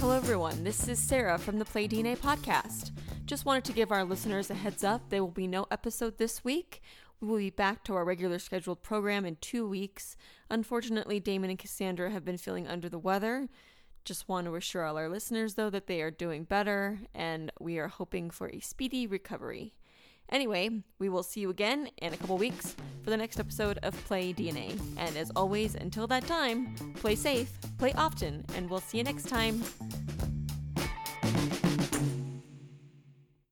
Hello, everyone. This is Sarah from the Play DNA podcast. Just wanted to give our listeners a heads up there will be no episode this week. We will be back to our regular scheduled program in two weeks. Unfortunately, Damon and Cassandra have been feeling under the weather. Just want to assure all our listeners, though, that they are doing better and we are hoping for a speedy recovery. Anyway, we will see you again in a couple weeks for the next episode of Play DNA. And as always, until that time, play safe, play often, and we'll see you next time.